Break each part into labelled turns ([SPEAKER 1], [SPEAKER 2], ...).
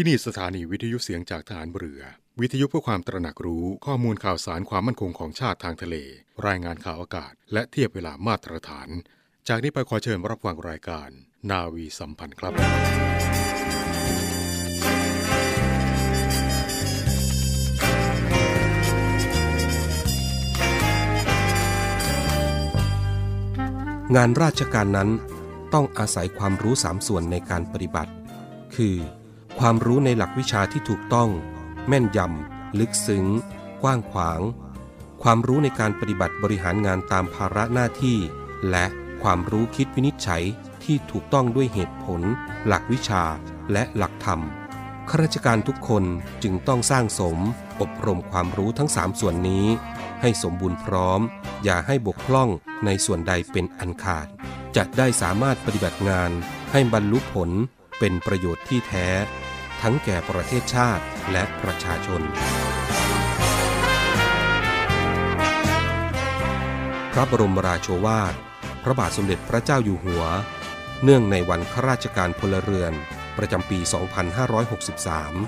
[SPEAKER 1] ที่นี่สถานีวิทยุเสียงจากฐานเรือ วิทยุเพื่อความตระหนักรู้ข้อมูลข่าวสารความมั่นคงของชาติทางทะเล รายงานข่าวอากาศ และเทียบเวลามาตรฐาน จากนี้ไปขอเชิญรับฟังรายการ นาวีสัมพันธ์ครับ
[SPEAKER 2] งานราชการนั้นต้องอาศัยความรู้สามส่วนในการปฏิบัติ คือ ความรู้ในหลักวิชาที่ถูกต้อง แม่นยำ ลึกซึ้ง กว้างขวาง ความรู้ในการปฏิบัติบริหารงานตามภาระหน้าที่ และความรู้คิดวินิจฉัยที่ถูกต้องด้วยเหตุผล หลักวิชาและหลักธรรมข้าราชการทุกคนจึงต้องสร้างสม อบรมความรู้ทั้งสามส่วนนี้ ให้สมบูรณ์พร้อม อย่าให้บกพร่องในส่วนใดเป็นอันขาดจะได้สามารถปฏิบัติงานให้บรรลุผลเป็นประโยชน์ที่แท้ ทั้งแก่ประเทศชาติและประชาชน พระบรมราโชวาท พระบาทสมเด็จพระเจ้าอยู่หัว เนื่องในวันข้าราชการพลเรือน ประจำปี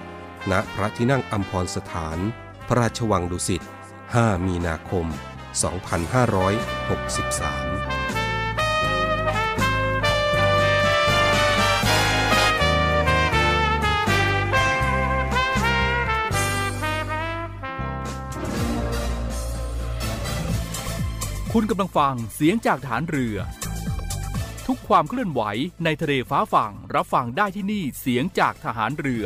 [SPEAKER 2] 2563 ณ พระที่นั่งอัมพรสถาน พระราชวังดุสิต 5 มีนาคม 2563
[SPEAKER 3] คุณกำลังฟังเสียงจากฐานเรือ ทุกความเคลื่อนไหวในทะเลฟ้าฝั่งรับฟังได้ที่นี่เสียงจากทหารเรือ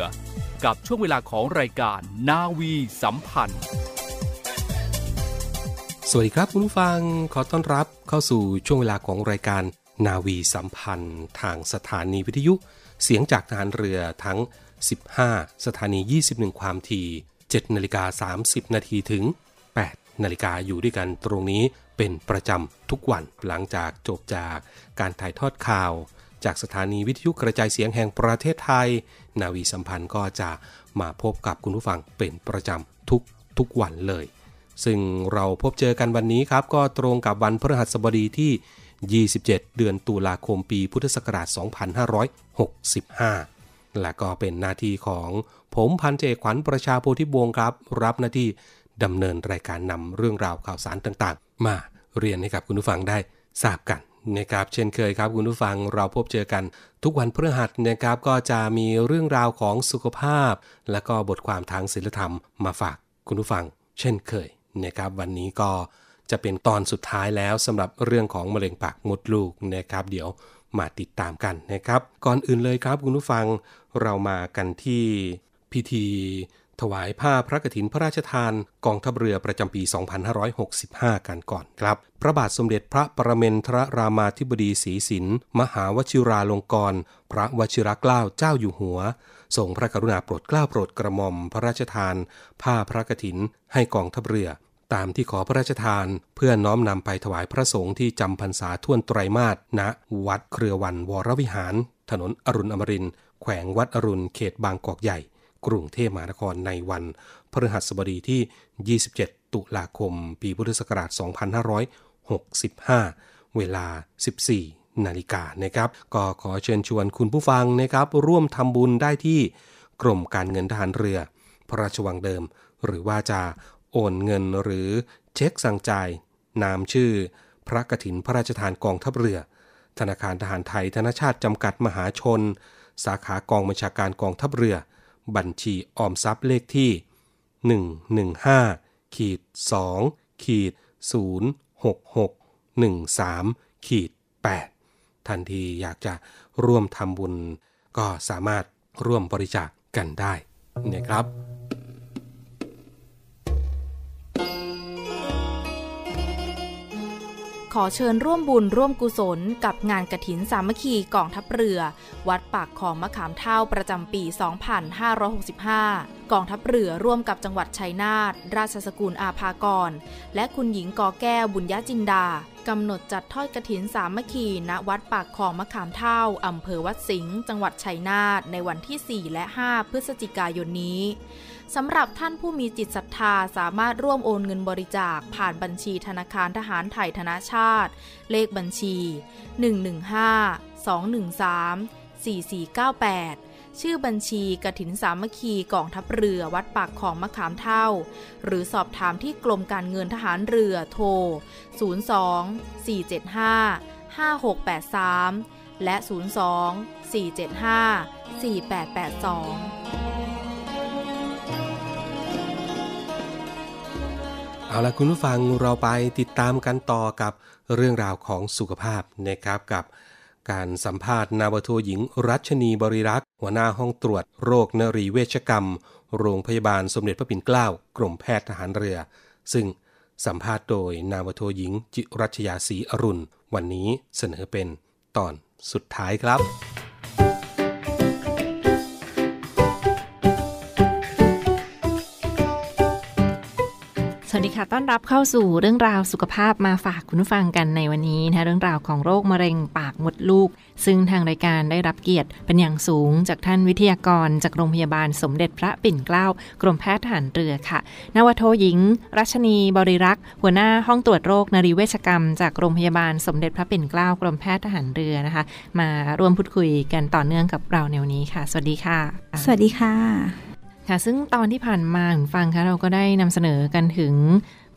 [SPEAKER 3] กับช่วงเวลาของรายการนาวีสัมพันธ์
[SPEAKER 2] สวัสดีครับคุณผู้ฟังขอต้อนรับเข้าสู่ช่วงเวลาของรายการนาวีสัมพันธ์ ทางสถานีวิทยุ เสียงจากทหารเรือทั้ง 15 สถานี 21 ความถี่7นาฬิกา30 นาทีถึง นาฬิกาอยู่ด้วยกันตรงนี้เป็นประจำทุกวันหลังจากจบจากการถ่ายทอดข่าว จากสถานีวิทยุกระจายเสียงแห่งประเทศไทย นาวีสัมพันธ์ก็จะมาพบกับคุณผู้ฟังเป็นประจำทุกทุกวันเลย ซึ่งเราพบเจอกันวันนี้ครับ ก็ตรงกับวันพฤหัสบดีที่ 27 เดือนตุลาคมปีพุทธศักราช 2565และก็เป็นหน้าที่ของผมพันเจขวัญประชาโพธิบวงครับ รับหน้าที่ ดำเนินรายการนำเรื่องราวข่าวสารต่างๆ มาเรียนให้กับคุณผู้ฟังได้ทราบกันนะครับเช่นเคยครับคุณผู้ฟังเราพบเจอกัน ทุกวันพฤหัสนะครับก็จะมีเรื่องราวของสุขภาพ และก็บทความทางศิลธรรมมาฝากคุณผู้ฟัง เช่นเคยนะครับวันนี้ก็จะเป็นตอนสุดท้ายแล้วสำหรับเรื่องของมะเร็งปากมดลูกนะครับ เดี๋ยวมาติดตามกันนะครับ ก่อนอื่นเลยครับคุณผู้ฟังเรามากันที่พิธี ถวายผ้าพระกฐินพระราชทานกองทัพเรือประจำปี 2565 กันก่อนครับ พระบาทสมเด็จพระประเมนทรรามาธิบดีศรีสินมหาวชิราลงกรณพระวชิรเกล้าเจ้าอยู่หัวทรงพระกรุณาโปรดเกล้าโปรดกระหม่อมพระราชทาน ผ้าพระกฐินให้กองทัพเรือตามที่ขอพระราชทานเพื่อน้อมนำไปถวายพระสงฆ์ที่จำพรรษาท่วนไตรมาสณวัดเครือวันวรวิหาร ถนนอรุณอมรินแขวงวัดอรุณเขตบางกอกใหญ่ กรุงเทพมหานครในวันพฤหัสบดีที่ 27 ตุลาคม ปีพุทธศักราช 2565 เวลา 14 นาฬิกานะครับ ก็ขอเชิญชวนคุณผู้ฟังนะครับ ร่วมทำบุญได้ที่กรมการเงินทหารเรือ พระราชวังเดิม หรือว่าจะโอนเงินหรือเช็คสั่งจ่าย นามชื่อ พระกฐินพระราชทานกองทัพเรือ ธนาคารทหารไทยธนชาติจำกัดมหาชน สาขากองบัญชาการกองทัพเรือ บัญชีออมทรัพย์เลขที่ 115ขีด2ขีด066 13ขีด8ทันทีอยากจะร่วมทำบุญ ก็สามารถร่วมบริจาคกันได้นะครับ
[SPEAKER 4] ขอเชิญร่วมบุญร่วมกุศลกับงานกระถินสามัคคีกองทัพเรือ วัดปากของมะขามเท่าประจำปี 2565 กองทัพเรือร่วมกับจังหวัดชัยนาทราชสกุลอาภากร และคุณหญิงกอแก้วบุญญาจินดากำหนดจัดทอดกระถินสามัคคีณวัดปากของมะขามเท่าอำเภอวัดสิงห์จังหวัดชัยนาทในวันที่ 4 และ 5 พฤศจิกายนนี้ สำหรับท่านผู้มีจิตศรัทธาสามารถร่วมโอนเงินบริจาคผ่านบัญชีธนาคารทหารไทยธนาชาติ เลขบัญชี 115 213 4498 ชื่อบัญชีกระถินสามัคคีกองทัพเรือวัดปากของมะขามเท่า หรือสอบถามที่กรมการเงินทหารเรือโทร 02 475 5683 และ 02 475 4882
[SPEAKER 2] เอาละคุณผู้ฟังเราไปติดตามกันต่อกับเรื่องราวของสุขภาพนะครับกับการสัมภาษณ์นาวโทหญิงรัชนีบริรักษ์ หัวหน้าห้องตรวจโรคนรีเวชกรรม โรงพยาบาลสมเด็จพระปิ่นเกล้ากรมแพทย์ทหารเรือ ซึ่งสัมภาษณ์โดยนาวโทหญิงจิรัชยาศรีอรุณ วันนี้เสนอเป็นตอนสุดท้ายครับ
[SPEAKER 5] วัสดีค่ะ ต้อนรับเข้าสู่เรื่องราวสุขภาพมาฝากคุณผู้ฟังกันในวันนี้นะคะเรื่องราวของโรคมะเร็งปากมดลูก ซึ่งทางรายการได้รับเกียรติเป็นอย่างสูงจากท่านวิทยากร จากโรงพยาบาลสมเด็จพระปิ่นเกล้ากรมแพทย์ทหารเรือค่ะ นวโทหญิง รัชนีบริรักษ์ หัวหน้าห้องตรวจโรคนรีเวชกรรม จากโรงพยาบาลสมเด็จพระปิ่นเกล้ากรมแพทย์ทหารเรือนะคะ มาร่วมพูดคุยกันต่อเนื่องกับเราในวันนี้ค่ะ สวัสดีค่ะ
[SPEAKER 6] สวัสดีค่ะ
[SPEAKER 5] ค่ะซึ่งตอนที่ผ่านมาคุณฟังคะเราก็ได้นำเสนอกันถึง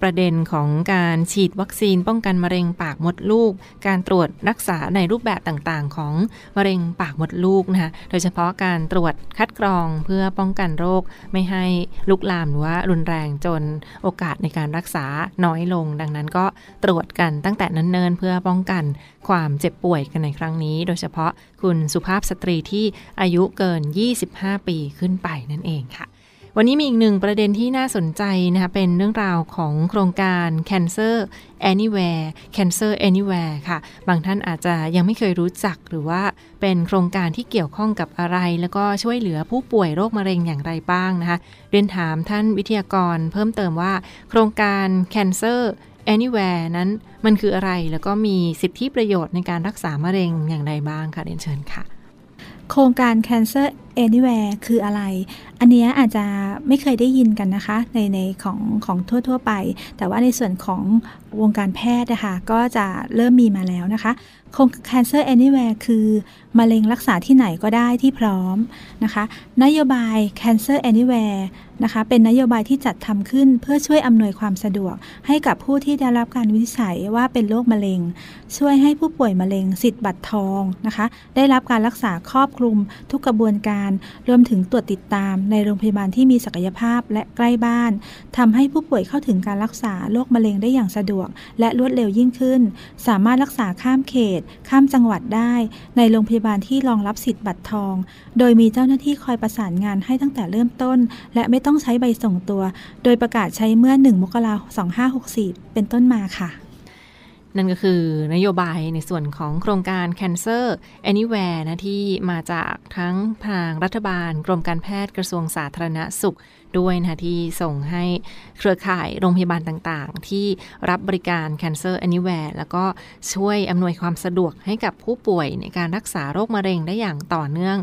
[SPEAKER 5] ประเด็นของการฉีดวัคซีนป้องกันมะเร็งปากมดลูก การตรวจรักษาในรูปแบบต่างๆ ของมะเร็งปากมดลูกนะคะโดยเฉพาะการตรวจคัดกรองเพื่อป้องกันโรคไม่ให้ลุกลามหรือว่ารุนแรงจนโอกาสในการรักษาน้อยลง ดังนั้นก็ตรวจกันตั้งแต่นันเนินเพื่อป้องกันความเจ็บป่วยกันในครั้งนี้ โดยเฉพาะคุณสุภาพสตรีที่อายุเกิน 25 ปีขึ้นไปนั่นเองค่ะ วันนี้มีอีกหนึ่งประเด็นที่น่าสนใจนะคะเป็นเรื่องราวของโครงการ Cancer Anywhere Cancer Anywhere ค่ะ บางท่านอาจจะยังไม่เคยรู้จักหรือว่าเป็นโครงการที่เกี่ยวข้องกับอะไร แล้วก็ช่วยเหลือผู้ป่วยโรคมะเร็งอย่างไรบ้างนะคะเรียนถามท่านวิทยากรเพิ่มเติมว่า โครงการ Cancer Anywhere นั้นมันคืออะไรแล้วก็มีสิทธิประโยชน์ในการรักษามะเร็งอย่างไรบ้างค่ะเรียนเชิญค่ะ
[SPEAKER 6] โครงการ Cancer Anywhere คืออะไร อันนี้อาจจะไม่เคยได้ยินกันนะคะ ในในของของทั่ว ๆ ไป แต่ว่าในส่วนของวงการแพทย์นะคะก็จะเริ่มมีมาแล้วนะคะโครง Cancer Anywhere คือมะเร็งรักษาที่ไหนก็ได้ที่พร้อมนะคะ นโยบาย Cancer Anywhere นะคะ เป็นนโยบายที่จัดทำขึ้นเพื่อช่วยอำนวยความสะดวก ให้กับผู้ที่ได้รับการวินิจฉัยว่าเป็นโรคมะเร็ง ช่วยให้ผู้ป่วยมะเร็ง สิทธิ์บัตรทองนะคะ ได้รับการรักษาครอบคลุมทุกกระบวนการ รวมถึงตรวจติดตามในโรงพยาบาลที่มีศักยภาพและใกล้บ้านทำให้ผู้ป่วยเข้าถึงการรักษาโรคมะเร็งได้อย่างสะดวก และรวดเร็วยิ่งขึ้น สามารถรักษาข้ามเขต ข้ามจังหวัดได้ ในโรงพยาบาลที่รองรับสิทธิ์บัตรทอง โดยมีเจ้าหน้าที่คอยประสานงานให้ตั้งแต่เริ่มต้น และไม่ต้องใช้ใบส่งตัว โดยประกาศใช้เมื่อ 1 มกราคม 2564 เป็นต้นมาค่ะ
[SPEAKER 5] นั่นก็คือนโยบายในส่วนของโครงการ Cancer Anywhere นะที่มาจากทั้งทางรัฐบาล กรมการแพทย์กระทรวงสาธารณสุขด้วยนะที่ส่งให้เครือข่ายโรงพยาบาลต่างๆ ที่รับบริการ Cancer Anywhere แล้วก็ช่วยอำนวยความสะดวกให้กับผู้ป่วยในการรักษาโรคมะเร็งได้อย่างต่อเนื่อง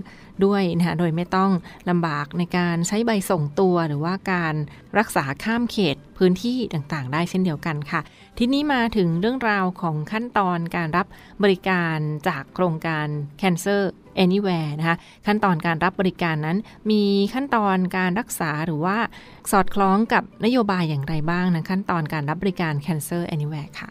[SPEAKER 5] ด้วยนะคะโดยไม่ต้องลำบากในการใช้ใบส่งตัวหรือว่าการรักษาข้ามเขตพื้นที่ต่างๆ ได้เช่นเดียวกันค่ะ ทีนี้มาถึงเรื่องราวของขั้นตอนการรับบริการจากโครงการ Cancer Anywhere นะคะขั้นตอนการรับบริการนั้น มีขั้นตอนการรักษาหรือว่าสอดคล้องกับนโยบายอย่างไรบ้างนะขั้นตอนการรับบริการ Cancer Anywhere ค่ะ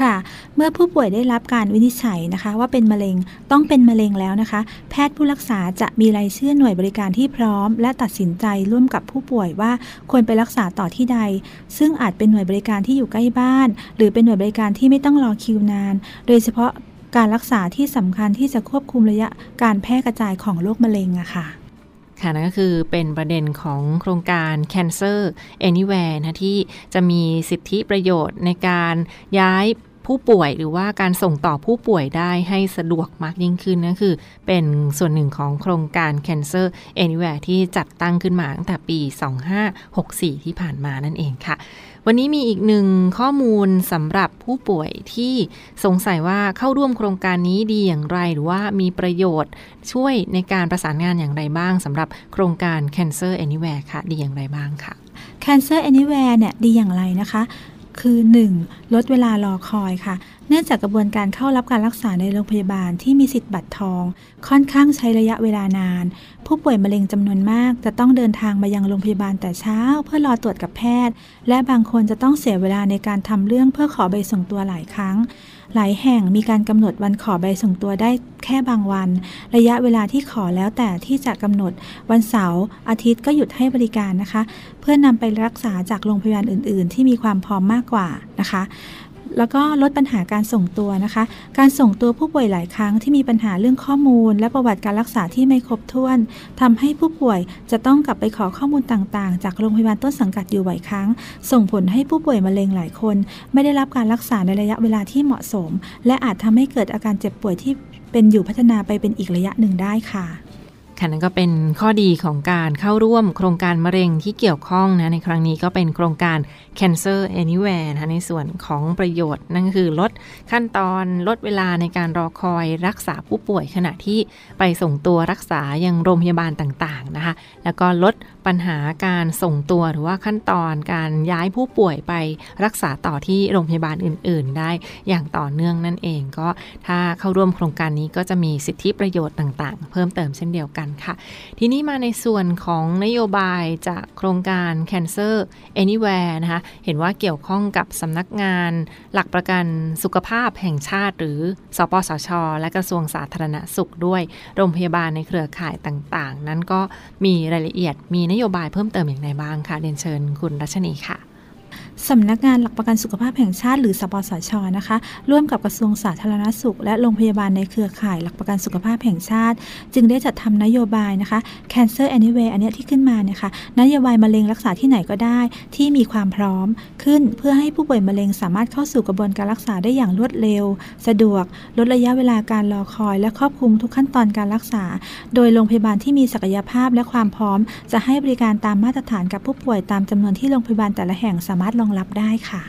[SPEAKER 6] ค่ะ เมื่อผู้ป่วยได้รับการวินิจฉัยนะคะ ว่าเป็นมะเร็งต้องเป็นมะเร็งแล้วนะคะ แพทย์ผู้รักษาจะมีรายชื่อหน่วยบริการที่พร้อม และตัดสินใจร่วมกับผู้ป่วยว่าควรไปรักษาต่อที่ใด ซึ่งอาจเป็นหน่วยบริการที่อยู่ใกล้บ้าน หรือเป็นหน่วยบริการที่ไม่ต้องรอคิวนาน โดยเฉพาะการรักษาที่สำคัญที่จะควบคุมระยะการแพร่กระจายของโรคมะเร็งอะค่ะ
[SPEAKER 5] ค่ะนั่นก็คือเป็นประเด็นของโครงการ Cancer Anywhere นะที่จะมีสิทธิประโยชน์ในการย้ายผู้ป่วยหรือว่าการส่งต่อผู้ป่วยได้ให้สะดวกมากยิ่งขึ้นนั่นคือ เป็นส่วนหนึ่งของโครงการ Cancer Anywhere ที่จัดตั้งขึ้นมาตั้งแต่ปี 2564 ที่ผ่านมานั่นเองค่ะ วันนี้มีอีกหนึ่งข้อมูลสำหรับผู้ป่วยที่สงสัยว่าเข้าร่วมโครงการนี้ดีอย่างไร หรือว่ามีประโยชน์ช่วยในการประสานงานอย่างไรบ้างสำหรับโครงการ Cancer Anywhere ค่ะ ดีอย่างไรบ้างค่ะ
[SPEAKER 6] Cancer Anywhere เนี่ยดีอย่างไรนะคะ คือ 1. ลดเวลารอคอยค่ะ เนื่องจากกระบวนการเข้ารับการรักษาในโรงพยาบาลที่มีสิทธิ์บัตรทอง ค่อนข้างใช้ระยะเวลานาน ผู้ป่วยมะเร็งจำนวนมาก จะต้องเดินทางมายังโรงพยาบาลแต่เช้า เพื่อรอตรวจกับแพทย์ และบางคนจะต้องเสียเวลาในการทำเรื่องเพื่อขอใบส่งตัวหลายครั้ง หลายแห่งมีการกำหนดวันขอใบส่งตัวได้แค่บางวัน ระยะเวลาที่ขอแล้วแต่ที่จะกำหนดวันเสาร์อาทิตย์ก็หยุดให้บริการนะคะ เพื่อนำไปรักษาจากโรงพยาบาลอื่น ๆ ที่มีความพร้อมมากกว่านะคะ แล้วก็ลดปัญหาการส่งตัวนะคะ การส่งตัวผู้ป่วยหลายครั้งที่มีปัญหาเรื่องข้อมูล และประวัติการรักษาที่ไม่ครบถ้วนทำให้ผู้ป่วยจะต้องกลับไปขอข้อมูลต่างๆ จากโรงพยาบาลต้นสังกัดอยู่บ่อยครั้ง ส่งผลให้ผู้ป่วยมะเร็งหลายคน ไม่ได้รับการรักษาในระยะเวลาที่เหมาะสม และอาจทำให้เกิดอาการเจ็บป่วยที่เป็นอยู่พัฒนาไปเป็นอีกระยะหนึ่งได้ค่ะ
[SPEAKER 5] ค่ะนั่นก็เป็นข้อดีของการเข้าร่วมโครงการมะเร็งที่เกี่ยวข้องนะในครั้งนี้ก็เป็นโครงการ Cancer Anywhere นะในส่วนของประโยชน์ นั่นก็คือลดขั้นตอนลดเวลาในการรอคอยรักษาผู้ป่วยขณะที่ไปส่งตัวรักษายังโรงพยาบาลต่างๆนะคะ แล้วก็ลด ปัญหาการส่งตัวหรือว่าขั้นตอนการย้ายผู้ป่วยไปรักษาต่อที่โรงพยาบาลอื่น ๆ ได้อย่างต่อเนื่องนั่นเอง ก็ถ้าเข้าร่วมโครงการนี้ก็จะมีสิทธิประโยชน์ต่าง ๆ เพิ่มเติมเช่นเดียวกันค่ะ ทีนี้มาในส่วนของนโยบายจากโครงการ Cancer Anywhere นะคะเห็นว่าเกี่ยวข้องกับสำนักงานหลักประกันสุขภาพแห่งชาติ หรือสปสช และกระทรวงสาธารณสุขด้วย โรงพยาบาลในเครือข่ายต่าง ๆ นั้นก็มีรายละเอียดมีนโยโยบายเพิ่มเติมอย่างไรบ้างคะเรียนเชิญคุณรัชนีค่ะ
[SPEAKER 6] สำนักงานหลักประกันสุขภาพแห่งชาติหรือสปสชนะคะ ร่วมกับกระทรวงสาธารณสุข และโรงพยาบาลในเครือข่ายหลักประกันสุขภาพแห่งชาติ จึงได้จัดทำนโยบายนะคะ Cancer Anywhere อันเนี้ยที่ขึ้นมาเนี่ยค่ะนโยบายมะเร็งรักษาที่ไหนก็ได้ ที่มีความพร้อมขึ้นเพื่อให้ผู้ป่วยมะเร็งสามารถเข้าสู่กระบวนการรักษาได้อย่างรวดเร็ว สะดวก ลดระยะเวลาการรอคอย และครอบคลุมทุกขั้นตอนการรักษา โดยโรงพยาบาลที่มีศักยภาพและความพร้อม จะให้บริการตามมาตรฐานกับผู้ป่วยตามจำนวนที่โรงพยาบาลแต่ละแห่งสามารถรองรับได้ค่ะ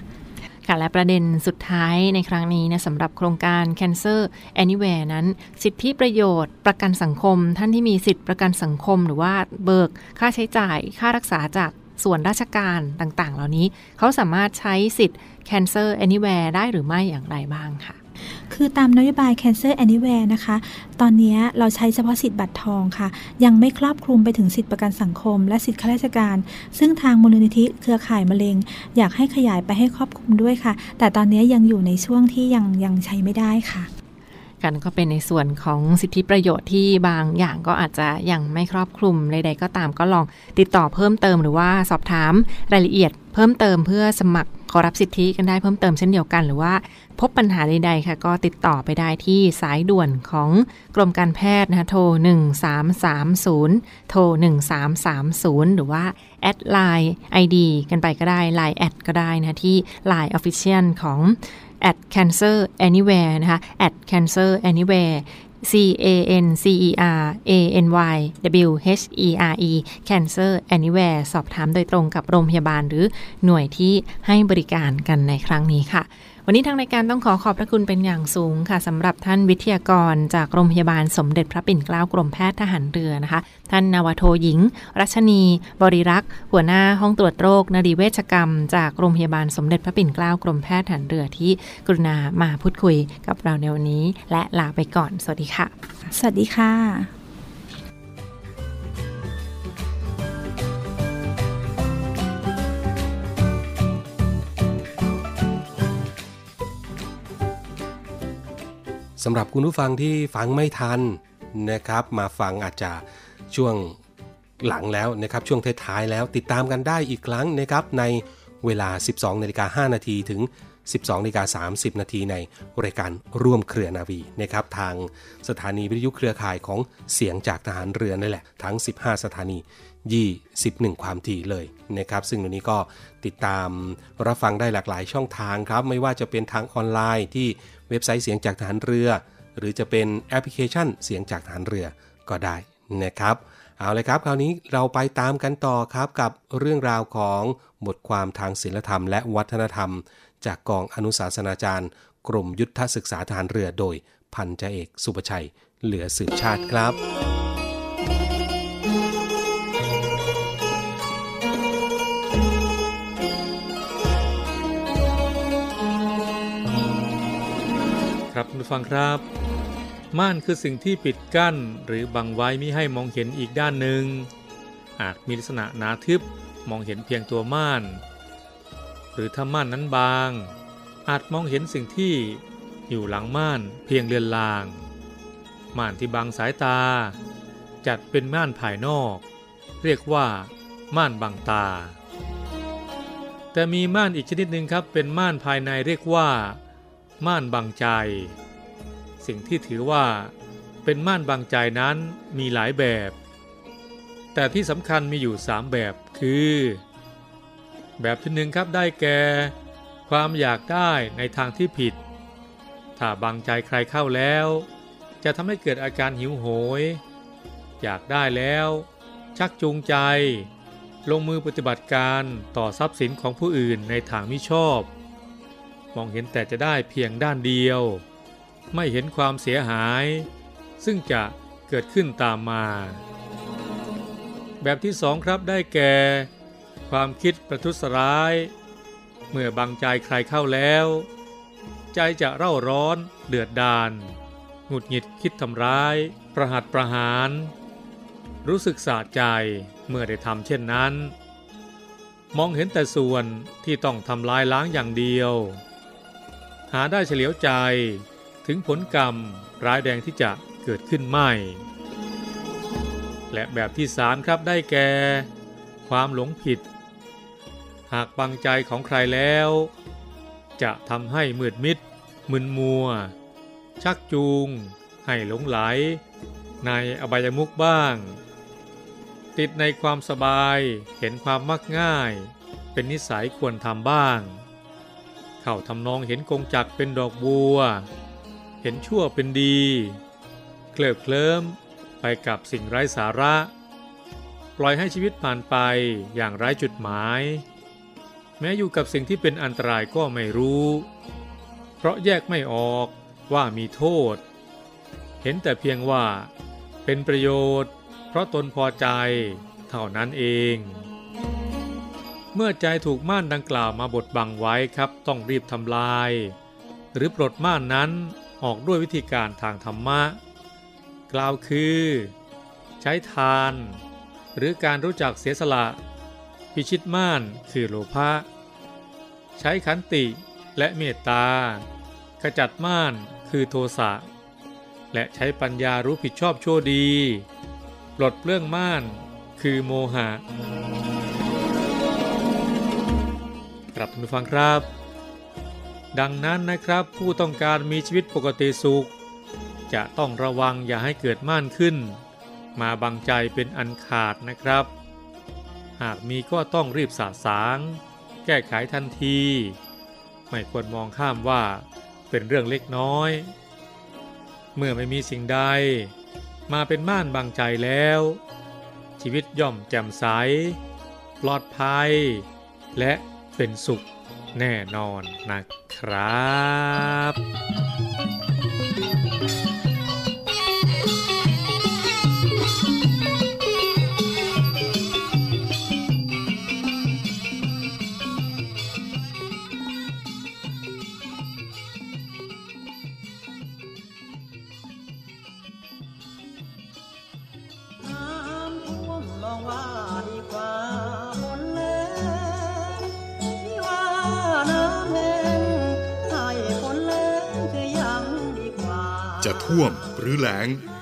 [SPEAKER 5] ค่ะและประเด็นสุดท้ายในครั้งนี้นะสำหรับโครงการ Cancer Anywhere นั้น สิทธิประโยชน์ประกันสังคม ท่านที่มีสิทธิประกันสังคม หรือว่าเบิกค่าใช้จ่ายค่ารักษาจากส่วนราชการต่างๆ เหล่านี้ เขาสามารถใช้สิทธิ์ Cancer Anywhere ได้หรือไม่อย่างไรบ้างค่ะ
[SPEAKER 6] คือตามนโยบาย Cancer Anywhere นะคะ ตอนนี้เราใช้เฉพาะสิทธิ์บัตรทองค่ะ ยังไม่ครอบคลุมไปถึงสิทธิประกันสังคม และสิทธิข้าราชการ ซึ่งทางมูลนิธิเครือข่ายมะเร็ง อยากให้ขยายไปให้ครอบคลุมด้วยค่ะ แต่ตอนนี้ยังอยู่ในช่วงที่ยังยังใช้ไม่ได้ค่ะ
[SPEAKER 5] กันก็เป็นในส่วนของสิทธิประโยชน์ที่บางอย่างก็อาจจะยังไม่ครอบคลุมใดๆก็ตามก็ลองติดต่อเพิ่มเติมหรือว่าสอบถามรายละเอียดเพิ่มเติมเพื่อสมัคร ขอรับสิทธิกันได้เพิ่มเติมเช่นเดียวกัน หรือว่าพบปัญหาใดๆค่ะ ก็ติดต่อไปได้ที่สายด่วนของกรมการแพทย์นะคะโทร 1330 โทร 1330 หรือว่า แอดไลน์ ID กันไปก็ได้ Line แอดก็ได้นะที่ Line Official ของ at cancer anywhere นะคะ at cancer anywhere C A N C E R A N Y W H E R E Cancer Anywhere สอบถามโดยตรงกับโรงพยาบาลหรือหน่วยที่ให้บริการกันในครั้งนี้ค่ะ วันนี้ทางรายการต้องขอขอบพระคุณเป็นอย่างสูงค่ะสำหรับท่านวิทยากรจากโรงพยาบาลสมเด็จพระปิ่นเกล้ากรมแพทย์ทหารเรือนะคะ ท่านนาวโทหญิง รัชนี บริรักษ์ หัวหน้าห้องตรวจโรคนรีเวชกรรม จากโรงพยาบาลสมเด็จพระปิ่นเกล้ากรมแพทย์ทหารเรือที่กรุณามาพูดคุยกับเราในวันนี้ และลาไปก่อน สวัสดีค่ะ
[SPEAKER 6] สวัสดีค่ะ
[SPEAKER 2] สำหรับคุณผู้ฟังที่ฟังไม่ทันนะครับ มาฟังอาจจะช่วงหลังแล้วนะครับ ช่วงท้ายๆแล้วติดตามกันได้อีกครั้งนะครับ ในเวลา 12นาฬิกา5นาทีถึง 12นาฬิกา30นาทีในรายการร่วมเครือนาวีนะครับ ทางสถานีวิทยุเครือข่ายของเสียงจากทหารเรือนั่นแหละ ทั้ง 15 สถานี 21 ความถี่เลยนะครับ ซึ่งวันนี้ก็ติดตามรับฟังได้หลากหลายช่องทางครับ ไม่ว่าจะเป็นทางออนไลน์ที่ เว็บไซต์เสียงจากฐานเรือ หรือจะเป็นแอปพลิเคชันเสียงจากฐานเรือก็ได้นะครับ เอาเลยครับคราวนี้เราไปตามกันต่อครับกับเรื่องราวของบทความทางศิลธรรม และวัฒนธรรม จากกองอนุสาสนาจารย์ กรมยุทธศึกษาฐานเรือโดยพันจ่าเอกสุประชัย เหลือสืบชาติครับ
[SPEAKER 7] ครับดูฟังครับ ม่านคือสิ่งที่ปิดกั้นหรือบังไว้มิให้มองเห็นอีกด้านหนึ่ง อาจมีลักษณะหนาทึบมองเห็นเพียงตัวม่าน หรือถ้าม่านนั้นบาง อาจมองเห็นสิ่งที่อยู่หลังม่านเพียงเลือนลาง ม่านที่บังสายตา จัดเป็นม่านภายนอก เรียกว่า ม่านบังตา แต่มีม่านอีกชนิดหนึ่งครับเป็นม่านภายในเรียกว่า ม่านบังใจ สิ่งที่ถือว่าเป็นม่านบังใจนั้นมีหลายแบบ แต่ที่สำคัญมีอยู่สามแบบคือ แบบที่หนึ่งครับได้แก่ ความอยากได้ในทางที่ผิด ถ้าบังใจใครเข้าแล้ว จะทำให้เกิดอาการหิวโหย อยากได้แล้ว ชักจูงใจ ลงมือปฏิบัติการต่อทรัพย์สินของผู้อื่นในทางมิชอบ มองเห็นแต่จะได้เพียงด้านเดียว ไม่เห็นความเสียหาย ซึ่งจะเกิดขึ้นตามมา แบบที่สองครับได้แก่ ความคิดประทุษร้าย เมื่อบังใจใครเข้าแล้ว ใจจะเร่าร้อนเดือดดาลหงุดหงิดคิดทำร้าย ประหัตประหาร รู้สึกสะใจเมื่อได้ทำเช่นนั้น มองเห็นแต่ส่วนที่ต้องทำลายล้างอย่างเดียว หาได้เฉลียวใจ ถึงผลกรรมร้ายแดงที่จะเกิดขึ้นไม่ และแบบที่สามครับได้แก่ ความหลงผิด หากบังใจของใครแล้ว จะทำให้มืดมิด มึนมัว ชักจูง ให้หลงไหล ในอบายมุกบ้าง ติดในความสบายเห็นความมักง่าย เป็นนิสัยควรทำบ้าง เข้าทำนองเห็นกงจักเป็นดอกบัว เห็นชั่วเป็นดี เคลิบเคลิ้มไปกับสิ่งไร้สาระ ปล่อยให้ชีวิตผ่านไปอย่างไร้จุดหมาย แม้อยู่กับสิ่งที่เป็นอันตรายก็ไม่รู้ เพราะแยกไม่ออกว่ามีโทษ เห็นแต่เพียงว่าเป็นประโยชน์ เพราะตนพอใจเท่านั้นเอง เมื่อใจถูกม่านดังกล่าวมาบดบังไว้ครับต้องรีบทำลาย หรือปลดม่านนั้นออกด้วยวิธีการทางธรรมะ กล่าวคือ ใช้ทาน หรือการรู้จักเสียสละ พิชิตม่านคือโลภะใช้ขันติและเมตตา ขจัดม่านคือโทสะและใช้ปัญญารู้ผิดชอบชั่วดี ปลดเปลื้องม่านคือโมหะ กลับมานผู้ฟังครับ ดังนั้นนะครับผู้ต้องการมีชีวิตปกติสุข จะต้องระวังอย่าให้เกิดม่านขึ้น มาบังใจเป็นอันขาดนะครับ หากมีก็ต้องรีบสาสาง แก้ไขทันที ไม่ควรมองข้ามว่าเป็นเรื่องเล็กน้อย เมื่อไม่มีสิ่งใด มาเป็นม่านบังใจแล้ว ชีวิตย่อมแจ่มใส ปลอดภัย และ เป็นสุขแน่นอนนะครับ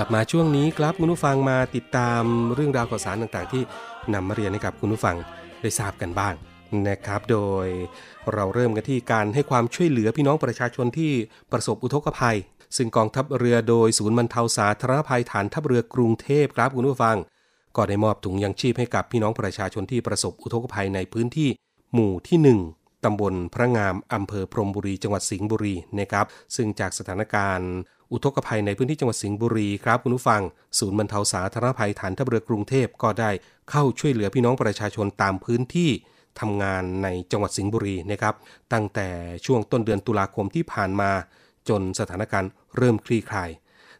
[SPEAKER 2] กลับมาช่วงนี้ครับคุณผู้ฟังมาติดตามเรื่องราวข่าวสารต่างๆ ที่นำมาเรียนให้กับคุณผู้ฟังได้ทราบกันบ้างนะครับ โดยเราเริ่มกันที่การให้ความช่วยเหลือพี่น้องประชาชนที่ประสบอุทกภัย ซึ่งกองทัพเรือโดยศูนย์บรรเทาสาธารณภัยฐานทัพเรือกรุงเทพครับคุณผู้ฟัง ก็ได้มอบถุงยังชีพให้กับพี่น้องประชาชนที่ประสบอุทกภัยในพื้นที่หมู่ที่ 1 ตำบลพระงามอำเภอพรมบุรี จังหวัดสิงห์บุรีนะครับ ซึ่งจากสถานการณ์อุทกภัยในพื้นที่จังหวัดสิงห์บุรีครับคุณผู้ฟัง ศูนย์บรรเทาสาธารณภัยฐานทัพเรือกรุงเทพก็ได้เข้าช่วยเหลือพี่น้องประชาชนตามพื้นที่ทำงานในจังหวัดสิงห์บุรีนะครับ ตั้งแต่ช่วงต้นเดือนตุลาคมที่ผ่านมา จนสถานการณ์เริ่มคลี่คลาย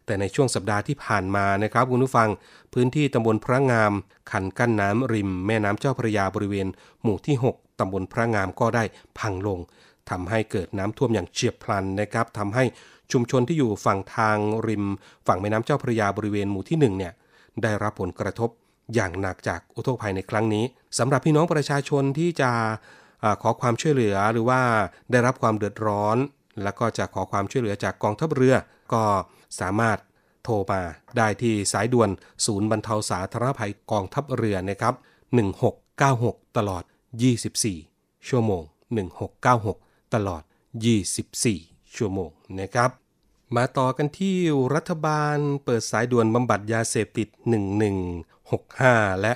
[SPEAKER 2] แต่ในช่วงสัปดาห์ที่ผ่านมานะครับคุณผู้ฟัง พื้นที่ตำบลพระงามคันกั้นน้ำริม แม่น้ำเจ้าพระยาบริเวณ หมู่ที่ 6 ตำบลพระงามก็ได้พังลงทำให้เกิดน้ำท่วมอย่างเฉียบพลันนะครับทำให้ชุมชนที่อยู่ฝั่งทางริม ฝั่งแม่น้ำเจ้าพระยาบริเวณหมู่ที่1เนี่ยได้รับผลกระทบอย่างหนักจากอุทกภัยในครั้งนี้สำหรับพี่น้องประชาชนที่จะขอความช่วยเหลือหรือว่าได้รับความเดือดร้อน แล้วก็จะขอความช่วยเหลือจากกองทัพเรือ ก็สามารถโทรมาได้ที่สายด่วนศูนย์บรรเทาสาธารณภัยกองทัพเรือนะครับ1696 ตลอด 24 ชั่วโมง 1696 ตลอด 24 ชั่วโมงนะครับ มาต่อกันที่รัฐบาลเปิดสายด่วนบำบัดยาเสพติด 1165 และ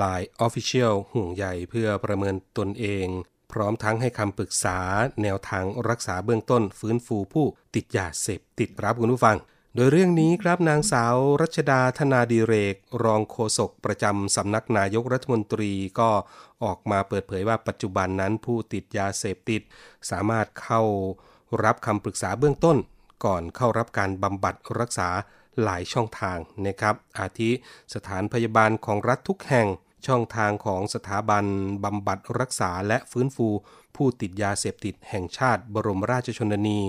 [SPEAKER 2] Line Official ห่วงใยเพื่อประเมินตนเอง พร้อมทั้งให้คำปรึกษาแนวทางรักษาเบื้องต้นฟื้นฟูผู้ติดยาเสพติดรับคุณผู้ฟัง โดยเรื่องนี้ครับนางสาวรัชดาธนาดีเรก รองโฆษกประจำสำนักนายกรัฐมนตรีก็ออกมาเปิดเผยว่าปัจจุบันนั้นผู้ติดยาเสพติด สามารถเข้ารับคำปรึกษาเบื้องต้น ก่อนเข้ารับการบำบัดรักษาหลายช่องทางนะครับ อาทิสถานพยาบาลของรัฐทุกแห่งช่องทางของสถาบันบำบัดรักษาและฟื้นฟู ผู้ติดยาเสพติดแห่งชาติบรมราชชนนี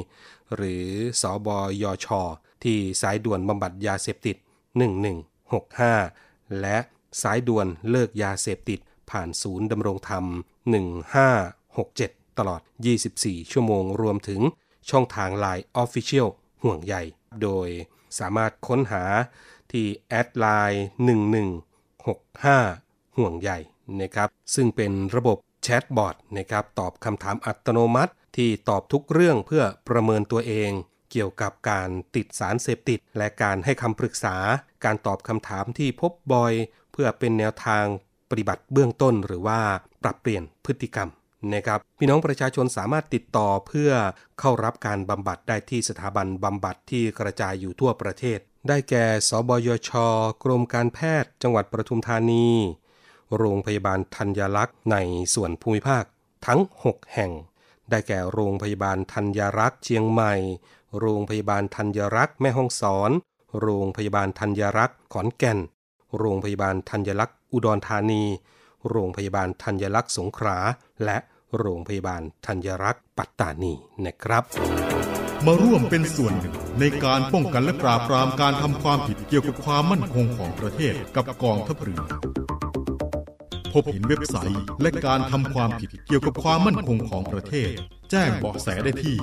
[SPEAKER 2] หรือสอบยช ที่สายด่วนบำบัดยาเสพติด 1165 และสายด่วนเลิกยาเสพติดผ่านศูนย์ดำรงธรรม 1567 ตลอด 24 ชั่วโมงรวมถึงช่องทาง Line Official ห่วงใยโดยสามารถค้นหาที่แอดไลน์1165 ห่วงใยนะครับ ซึ่งเป็นระบบแชทบอทนะครับตอบคำถามอัตโนมัติที่ตอบทุกเรื่องเพื่อประเมินตัวเอง เกี่ยวกับการติดสารเสพติด และการให้คำปรึกษา การตอบคำถามที่พบบ่อย เพื่อเป็นแนวทางปฏิบัติเบื้องต้นหรือว่าปรับเปลี่ยนพฤติกรรมนะครับพี่น้องประชาชนสามารถติดต่อเพื่อเข้ารับการบำบัดได้ที่สถาบันบำบัดที่กระจายอยู่ทั่วประเทศ ได้แก่ สบยช กรมการแพทย์ จังหวัดปทุมธานี โรงพยาบาลธัญลักษณ์ในส่วนภูมิภาคทั้ง 6 แห่ง ได้แก่โรงพยาบาลธัญรักษ์เชียงใหม่ โรงพยาบาลธัญรักษ์แม่ฮ่องสอน โรงพยาบาลธัญรักษ์ขอนแก่น โรงพยาบาลธัญรักษ์อุดรธานี โรงพยาบาลธัญรักษ์สงขลา และโรงพยาบาลธัญรักษ์ปัตตานีนะครับ
[SPEAKER 1] มาร่วมเป็นส่วนหนึ่งในการป้องกันและปราบปรามการทำความผิดเกี่ยวกับความมั่นคงของประเทศกับกองทัพเรือพบเห็นเว็บไซต์และการทำความผิดเกี่ยวกับความมั่นคงของประเทศ จ้งเบาะแสได้ที่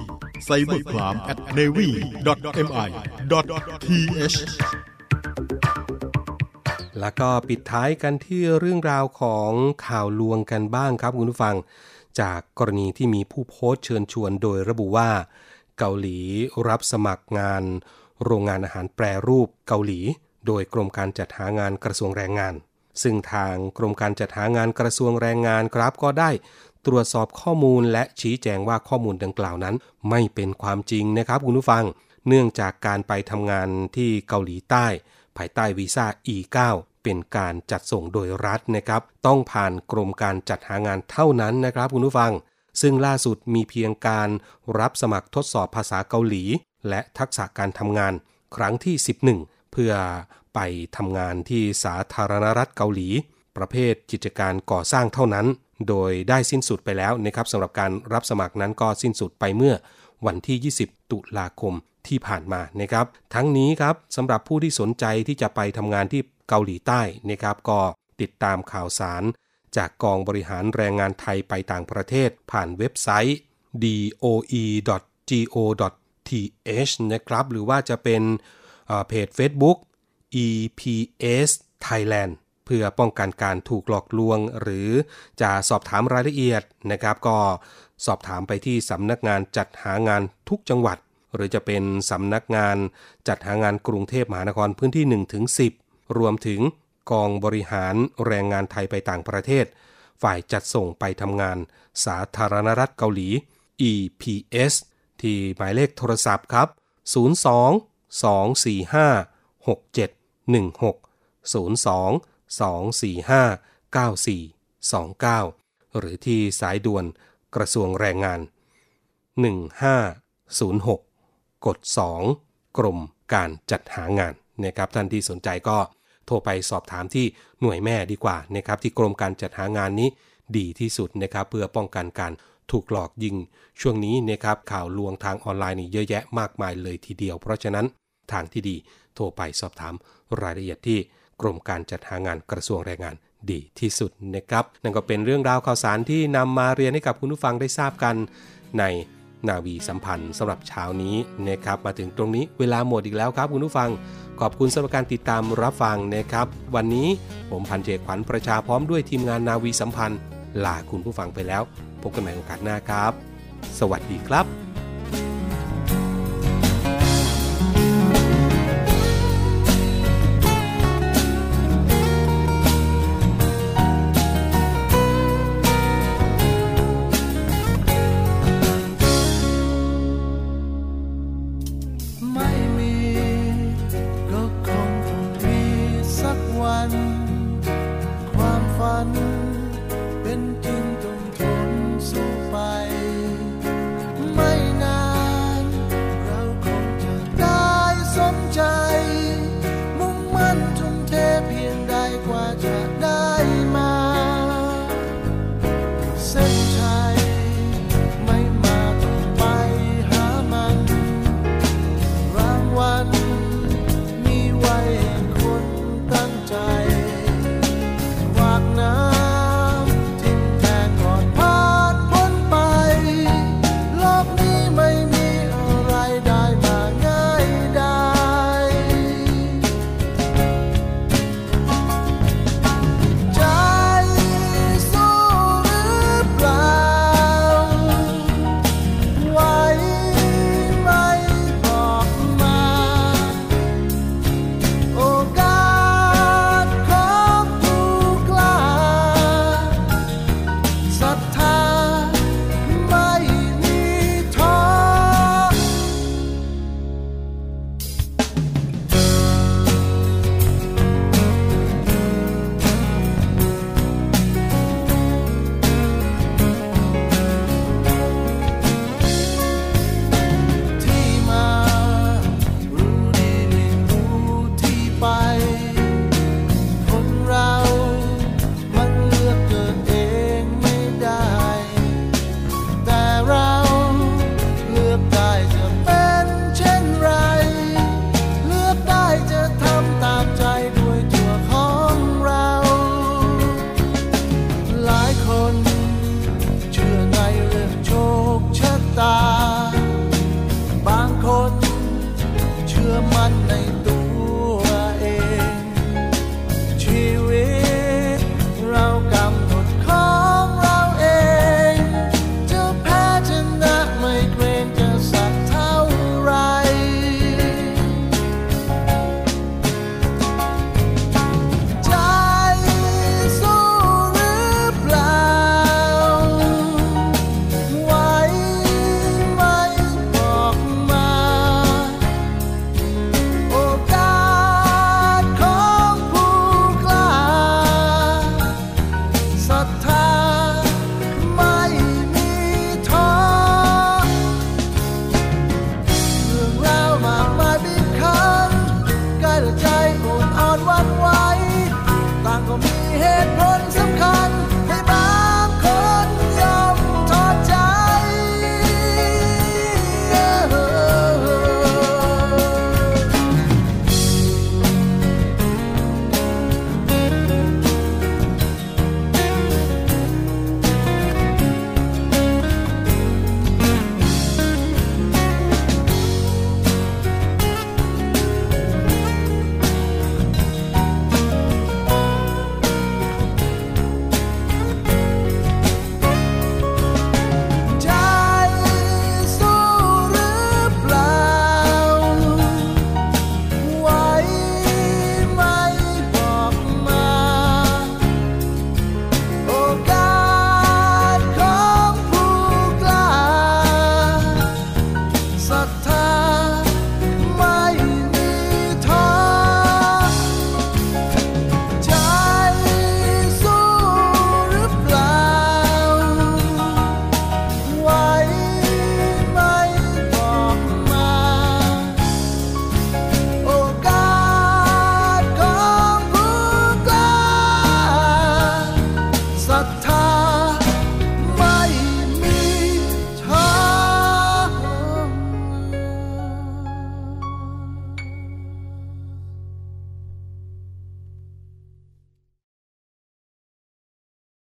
[SPEAKER 1] cybercrime@navy.mi.th
[SPEAKER 2] แล้วก็ปิดท้ายกันที่เรื่องราวของข่าวลวงกันบ้างครับคุณผู้ฟัง จากกรณีที่มีผู้โพสต์เชิญชวนโดยระบุว่า เกาหลีรับสมัครงาน โรงงานอาหารแปรรูปเกาหลี โดยกรมการจัดหางานกระทรวงแรงงาน ซึ่งทางกรมการจัดหางานกระทรวงแรงงานครับก็ได้ ตรวจสอบข้อมูลและชี้แจงว่าข้อมูลดังกล่าวนั้น ไม่เป็นความจริงนะครับคุณผู้ฟัง เนื่องจากการไปทำงานที่เกาหลีใต้ ภายใต้วีซ่า E9 เป็นการจัดส่งโดยรัฐนะครับ ต้องผ่านกรมการจัดหางานเท่านั้นนะครับคุณผู้ฟัง ซึ่งล่าสุดมีเพียงการรับสมัครทดสอบภาษาเกาหลี และทักษะการทำงาน ครั้งที่ 11 เพื่อไปทำงานที่สาธารณรัฐเกาหลี ประเภทกิจการก่อสร้างเท่านั้น โดยได้สิ้นสุดไปแล้วนะครับสำหรับการรับสมัครนั้นก็สิ้นสุดไปเมื่อวันที่ 20 ตุลาคมที่ผ่านมานะครับ ทั้งนี้ครับสำหรับผู้ที่สนใจที่จะไปทำงานที่เกาหลีใต้นะครับก็ติดตามข่าวสาร จากกองบริหารแรงงานไทยไปต่างประเทศ ผ่านเว็บไซต์ doe.go.th นะครับ หรือว่าจะเป็นเพจ Facebook EPS Thailand เพื่อป้องกันการถูกหลอกลวง หรือจะสอบถามรายละเอียดนะครับก็สอบถามไปที่สำนักงานจัดหางานทุกจังหวัด หรือจะเป็นสำนักงานจัดหางานกรุงเทพมหานครพื้นที่1-10 รวมถึงกองบริหารแรงงานไทยไปต่างประเทศ ฝ่ายจัดส่งไปทำงาน สาธารณรัฐเกาหลี EPS ที่หมายเลขโทรศัพท์ครับ 02 245 6716 02 245 9429 หรือที่สายด่วนกระทรวงแรงงาน 1506 กด 2 กรมการจัดหางานนะครับท่านที่สนใจก็โทรไปสอบถามที่หน่วยแม่ดีกว่านะครับที่กรมการจัดหางานนี้ดีที่สุดนะครับเพื่อป้องกันการถูกหลอกยิง ช่วงนี้นะครับข่าวลวงทางออนไลน์นี่เยอะแยะมากมายเลยทีเดียว เพราะฉะนั้นทางที่ดีโทรไปสอบถามรายละเอียดที่ กรมการจัดหางานกระทรวงแรงงานดีที่สุดนะครับ นั่นก็เป็นเรื่องราวข่าวสารที่นำมาเรียนให้กับคุณผู้ฟังได้ทราบกันในนาวีสัมพันธ์สำหรับเช้านี้นะครับมาถึงตรงนี้เวลาหมดอีกแล้วครับคุณผู้ฟัง ขอบคุณสำหรับการติดตามรับฟังนะครับ วันนี้ผมพันเจขวัญประชาพร้อมด้วยทีมงานนาวีสัมพันธ์ลาคุณผู้ฟังไปแล้ว พบกันใหม่โอกาสหน้าครับ สวัสดีครับ